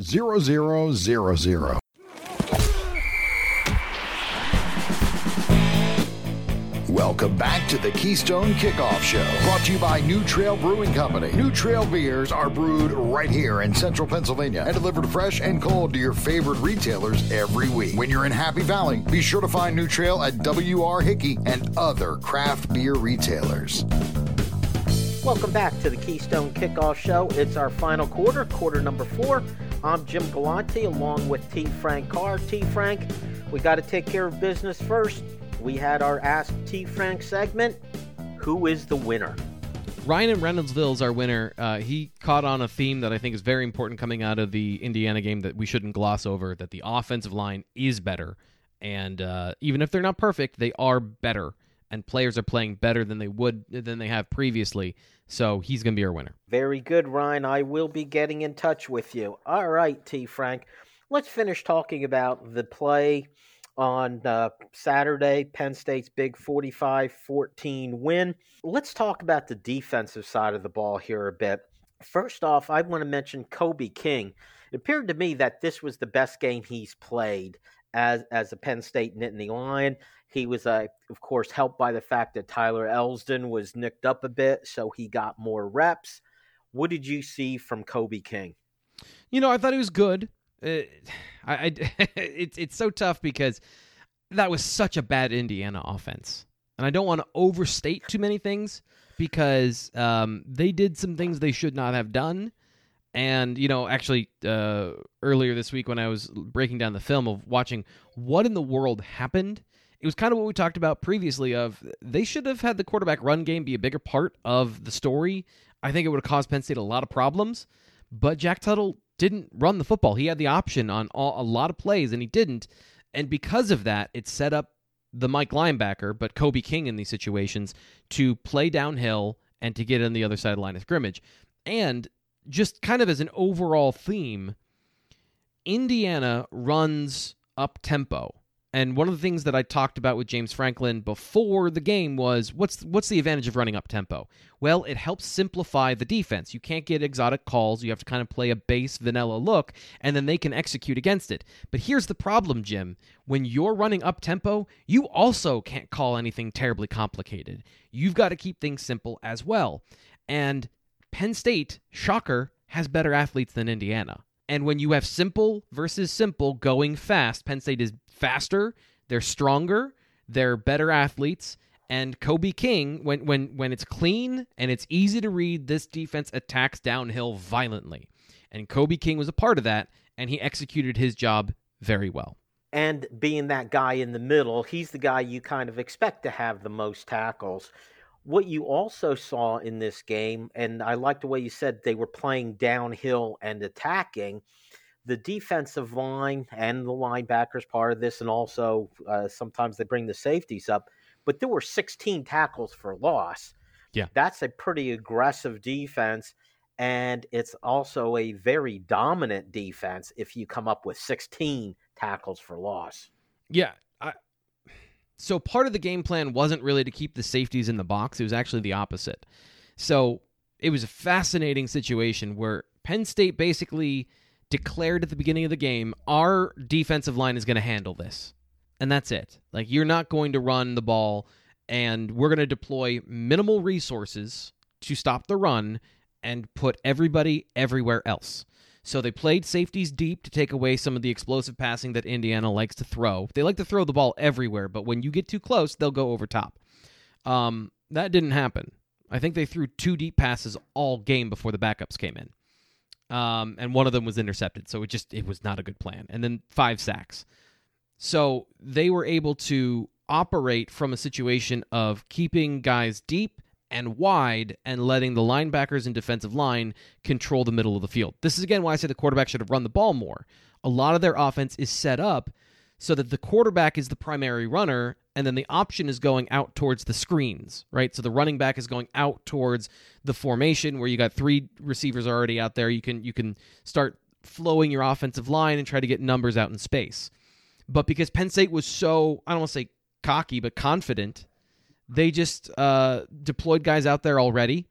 0000. Welcome back to the Keystone Kickoff Show, brought to you by New Trail Brewing Company. New Trail beers are brewed right here in central Pennsylvania and delivered fresh and cold to your favorite retailers every week. When you're in Happy Valley, be sure to find New Trail at W.R. Hickey and other craft beer retailers. Welcome back to the Keystone Kickoff Show. It's our final quarter, quarter number four. I'm Jim Galante along with T. Frank Carr. T. Frank, we got to take care of business first we had our Ask T Frank segment. Who is the winner? Ryan in Reynoldsville is our winner. Uh, he caught on a theme that I think is very important coming out of the Indiana game that we shouldn't gloss over that the offensive line is better. And uh, even if they're not perfect, they are better. And players are playing better than they would than they have previously. So he's going to be our winner. Very good, Ryan. I will be getting in touch with you. All right, T. Frank. Let's finish talking about the play on uh, Saturday, Penn State's big 45 14 win. Let's talk about the defensive side of the ball here a bit. First off, I want to mention Kobe King. It appeared to me that this was the best game he's played as as a Penn State Nittany Lion. He was, uh, of course, helped by the fact that Tyler Elsdon was nicked up a bit, so he got more reps. What did you see from Kobe King? You know, I thought he was good. Uh, I, I it's it's so tough because that was such a bad Indiana offense, and I don't want to overstate too many things because um, they did some things they should not have done. And you know, actually, uh, earlier this week when I was breaking down the film of watching what in the world happened, it was kind of what we talked about previously. Of they should have had the quarterback run game be a bigger part of the story. I think it would have caused Penn State a lot of problems. But Jack Tuttle didn't run the football. He had the option on all, a lot of plays, and he didn't. And because of that, it set up the Mike linebacker, but Kobe King in these situations, to play downhill and to get on the other side of the line of scrimmage. And just kind of as an overall theme, Indiana runs up tempo. And one of the things that I talked about with James Franklin before the game was what's what's the advantage of running up tempo? Well, it helps simplify the defense. You can't get exotic calls. You have to kind of play a base vanilla look and then they can execute against it. But here's the problem, Jim. When you're running up tempo, you also can't call anything terribly complicated. You've got to keep things simple as well. And Penn State, shocker, has better athletes than Indiana. And when you have simple versus simple going fast, Penn State is faster, they're stronger, they're better athletes. And Kobe King, when when when it's clean and it's easy to read, this defense attacks downhill violently. And Kobe King was a part of that, and he executed his job very well. And being that guy in the middle, he's the guy you kind of expect to have the most tackles. What you also saw in this game, and I like the way you said they were playing downhill and attacking, the defensive line and the linebackers part of this, and also uh, sometimes they bring the safeties up. But there were 16 tackles for loss. Yeah, that's a pretty aggressive defense, and it's also a very dominant defense if you come up with 16 tackles for loss. Yeah, I, so part of the game plan wasn't really to keep the safeties in the box. It was actually the opposite. So it was a fascinating situation where Penn State basically declared at the beginning of the game, our defensive line is going to handle this. And that's it. Like, you're not going to run the ball, and we're going to deploy minimal resources to stop the run and put everybody everywhere else. So they played safeties deep to take away some of the explosive passing that Indiana likes to throw. They like to throw the ball everywhere, but when you get too close, they'll go over top. Um, that didn't happen. I think they threw two deep passes all game before the backups came in um, and one of them was intercepted. So it just it was not a good plan. And then five sacks. So they were able to operate from a situation of keeping guys deep and wide and letting the linebackers and defensive line control the middle of the field. This is again why I say the quarterback should have run the ball more. A lot of their offense is set up so that the quarterback is the primary runner and then the option is going out towards the screens, right? So the running back is going out towards the formation where you got three receivers already out there. You can you can start flowing your offensive line and try to get numbers out in space. But because Penn State was so I don't want to say cocky but confident. They just uh, deployed guys out there already,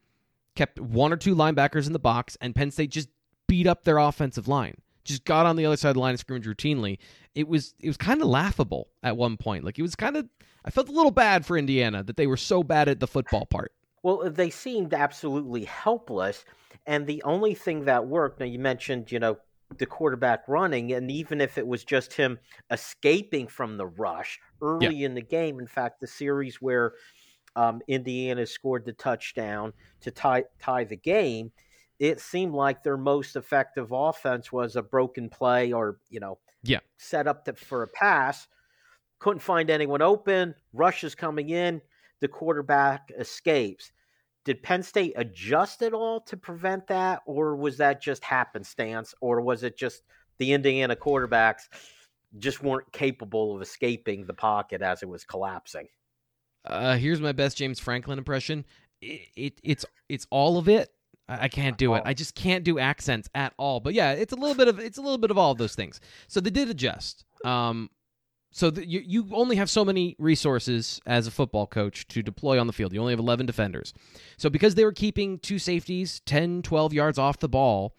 kept one or two linebackers in the box, and Penn State just beat up their offensive line. Just got on the other side of the line of scrimmage routinely. It was it was kind of laughable at one point. Like it was kind of I felt a little bad for Indiana that they were so bad at the football part. Well, they seemed absolutely helpless, and the only thing that worked. Now you mentioned, you know, the quarterback running, and even if it was just him escaping from the rush early yeah. in the game, in fact, the series where um, Indiana scored the touchdown to tie tie the game, it seemed like their most effective offense was a broken play or you know, yeah, set up to, for a pass. Couldn't find anyone open. Rush is coming in. The quarterback escapes did Penn State adjust at all to prevent that, or was that just happenstance, or was it just the Indiana quarterbacks just weren't capable of escaping the pocket as it was collapsing? Uh, here's my best James Franklin impression. It, it it's it's all of it. I can't do it. I just can't do accents at all. But yeah, it's a little bit of it's a little bit of all of those things. So they did adjust. Um, so the, you you only have so many resources as a football coach to deploy on the field. You only have 11 defenders. So because they were keeping two safeties 10, 12 yards off the ball,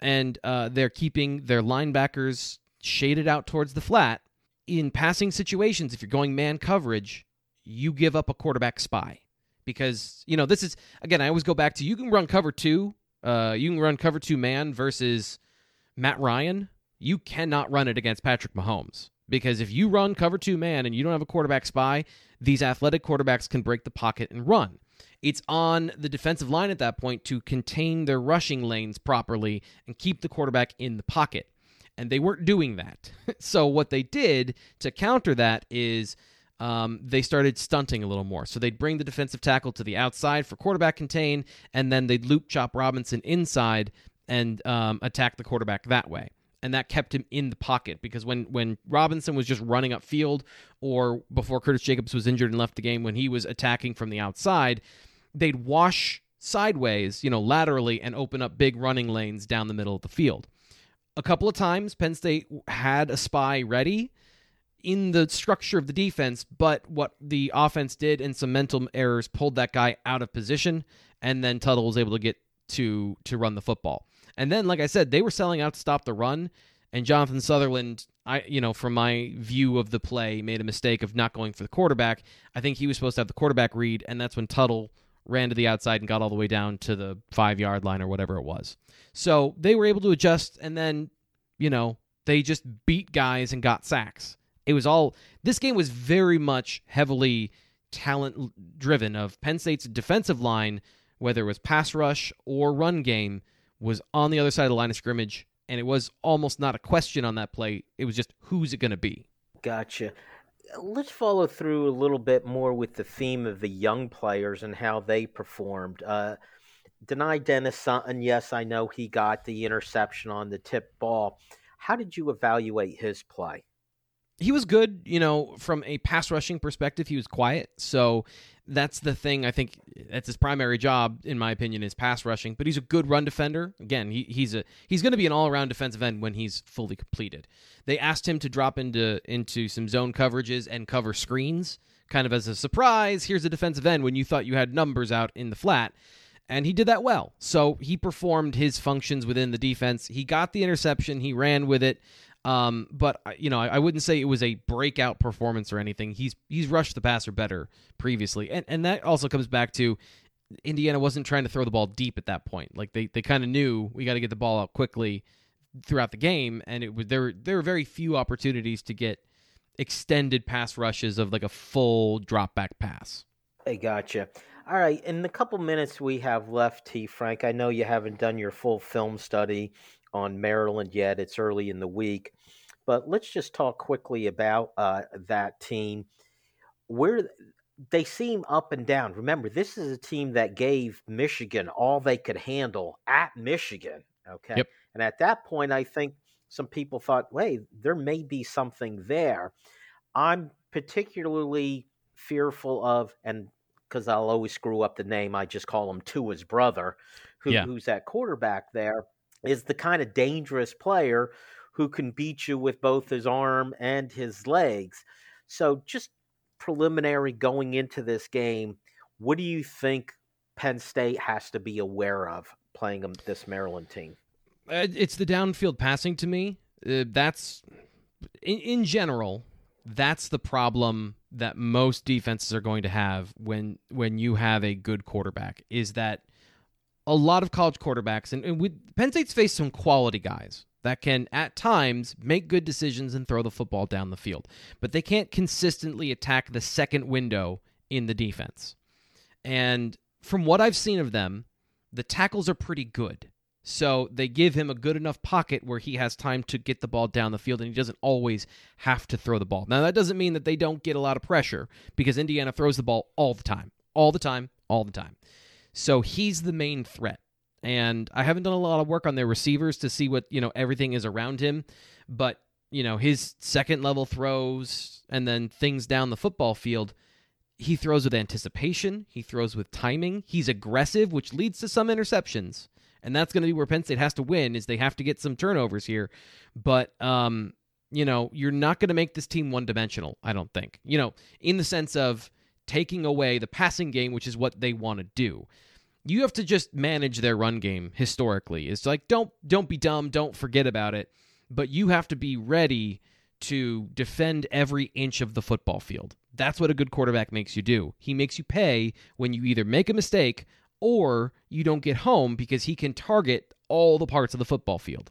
and uh, they're keeping their linebackers shaded out towards the flat, in passing situations, if you're going man coverage, you give up a quarterback spy. Because, you know, this is, again, I always go back to you can run cover two, uh, you can run cover two man versus Matt Ryan. You cannot run it against Patrick Mahomes because if you run cover two man and you don't have a quarterback spy, these athletic quarterbacks can break the pocket and run. It's on the defensive line at that point to contain their rushing lanes properly and keep the quarterback in the pocket. And they weren't doing that. so, what they did to counter that is um, they started stunting a little more. So, they'd bring the defensive tackle to the outside for quarterback contain, and then they'd loop chop Robinson inside and um, attack the quarterback that way and that kept him in the pocket because when when Robinson was just running upfield or before Curtis Jacobs was injured and left the game when he was attacking from the outside, they'd wash sideways, you know, laterally and open up big running lanes down the middle of the field. A couple of times Penn State had a spy ready in the structure of the defense, but what the offense did and some mental errors pulled that guy out of position and then Tuttle was able to get to to run the football. And then, like I said, they were selling out to stop the run, and Jonathan Sutherland, I you know, from my view of the play, made a mistake of not going for the quarterback. I think he was supposed to have the quarterback read, and that's when Tuttle ran to the outside and got all the way down to the five yard line or whatever it was. So they were able to adjust, and then you know they just beat guys and got sacks. It was all this game was very much heavily talent driven of Penn State's defensive line, whether it was pass rush or run game was on the other side of the line of scrimmage, and it was almost not a question on that play. It was just who's it going to be. Gotcha. Let's follow through a little bit more with the theme of the young players and how they performed. Uh, Dani Dennis Sutton, yes, I know he got the interception on the tip ball. How did you evaluate his play? He was good, you know, from a pass rushing perspective, he was quiet. So that's the thing. I think that's his primary job, in my opinion, is pass rushing. But he's a good run defender. Again, he, he's a he's going to be an all around defensive end when he's fully completed. They asked him to drop into into some zone coverages and cover screens, kind of as a surprise. Here's a defensive end when you thought you had numbers out in the flat. And he did that well. So he performed his functions within the defense. He got the interception. He ran with it. Um, but you know, I, I, wouldn't say it was a breakout performance or anything. He's he's rushed the passer better previously, and and that also comes back to Indiana wasn't trying to throw the ball deep at that point. Like they they kind of knew we got to get the ball out quickly throughout the game, and it was there there were very few opportunities to get extended pass rushes of like a full drop back pass. I gotcha. All right, in the couple minutes we have left, T. Frank, I know you haven't done your full film study on Maryland yet. It's early in the week. But let's just talk quickly about uh, that team. Where they seem up and down. Remember, this is a team that gave Michigan all they could handle at Michigan. Okay. Yep. And at that point, I think some people thought, wait, there may be something there. I'm particularly fearful of, and because I'll always screw up the name, I just call him Tua's brother, who, yeah. who's that quarterback there is the kind of dangerous player who can beat you with both his arm and his legs. So just preliminary going into this game, what do you think Penn State has to be aware of playing this Maryland team? Uh, it's the downfield passing to me. Uh, that's in, in general. That's the problem that most defenses are going to have when when you have a good quarterback. Is that a lot of college quarterbacks and, and we, Penn State's faced some quality guys that can at times make good decisions and throw the football down the field, but they can't consistently attack the second window in the defense. And from what I've seen of them, the tackles are pretty good. So they give him a good enough pocket where he has time to get the ball down the field and he doesn't always have to throw the ball. Now, that doesn't mean that they don't get a lot of pressure because Indiana throws the ball all the time, all the time, all the time. So he's the main threat. And I haven't done a lot of work on their receivers to see what, you know, everything is around him, but you know, his second level throws and then things down the football field, he throws with anticipation, he throws with timing, he's aggressive, which leads to some interceptions and that's going to be where Penn State has to win is they have to get some turnovers here. But um, you know, you're not going to make this team one dimensional. I don't think. You know, in the sense of taking away the passing game, which is what they want to do. You have to just manage their run game historically. It's like don't don't be dumb, don't forget about it, but you have to be ready to defend every inch of the football field. That's what a good quarterback makes you do. He makes you pay when you either make a mistake or you don't get home because he can target all the parts of the football field.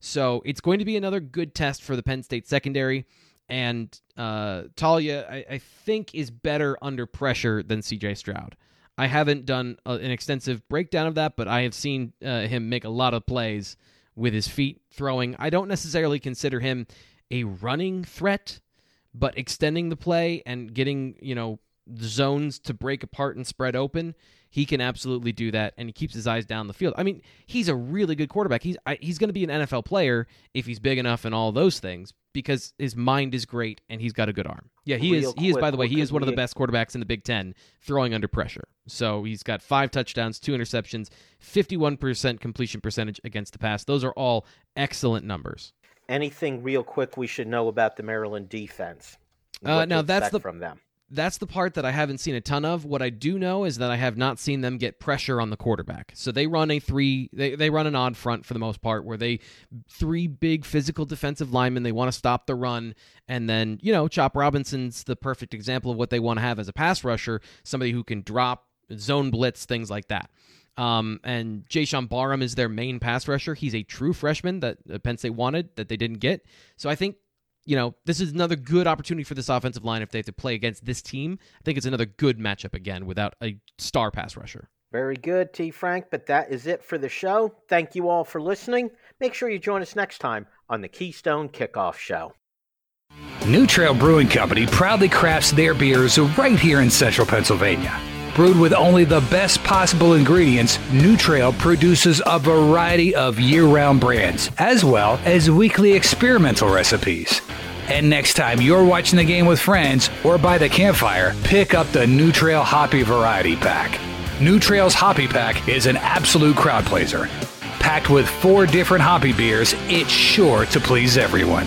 So it's going to be another good test for the Penn State secondary. And uh, Taulia, I, I think, is better under pressure than CJ Stroud. I haven't done a, an extensive breakdown of that, but I have seen uh, him make a lot of plays with his feet throwing. I don't necessarily consider him a running threat, but extending the play and getting, you know, zones to break apart and spread open he can absolutely do that, and he keeps his eyes down the field. I mean, he's a really good quarterback. He's I, he's going to be an NFL player if he's big enough and all those things because his mind is great and he's got a good arm. Yeah, he Real is. He is. By the way, he is one of the best quarterbacks in the Big Ten throwing under pressure. So he's got five touchdowns, two interceptions, fifty-one percent completion percentage against the pass. Those are all excellent numbers. Anything real quick we should know about the Maryland defense? Uh, now that's the from them that's the part that I haven't seen a ton of. What I do know is that I have not seen them get pressure on the quarterback. So they run a three, they, they run an odd front for the most part, where they three big physical defensive linemen. They want to stop the run, and then you know Chop Robinson's the perfect example of what they want to have as a pass rusher, somebody who can drop, zone blitz, things like that. Um, and Jaishawn Barham is their main pass rusher. He's a true freshman that Penn State wanted that they didn't get. So I think you know, this is another good opportunity for this offensive line if they have to play against this team. I think it's another good matchup again without a star pass rusher. Very good, T. Frank. But that is it for the show. Thank you all for listening. Make sure you join us next time on the Keystone Kickoff Show. New Trail Brewing Company proudly crafts their beers right here in central Pennsylvania. Brewed with only the best possible ingredients, New Trail produces a variety of year round brands, as well as weekly experimental recipes. And next time you're watching the game with friends or by the campfire, pick up the New Trail Hoppy Variety Pack. New Trail's Hoppy Pack is an absolute crowd pleaser. Packed with four different hoppy beers, it's sure to please everyone.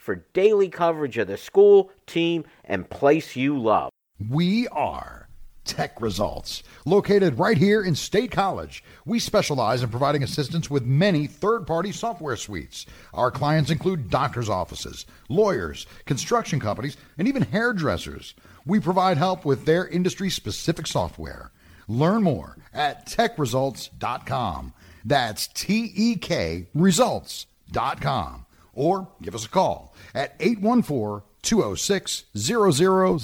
for daily coverage of the school, team, and place you love. We are Tek Results, located right here in State College. We specialize in providing assistance with many third party software suites. Our clients include doctors' offices, lawyers, construction companies, and even hairdressers. We provide help with their industry specific software. Learn more at tekresults.com. That's T E K results.com. Or give us a call at 814 206 0000.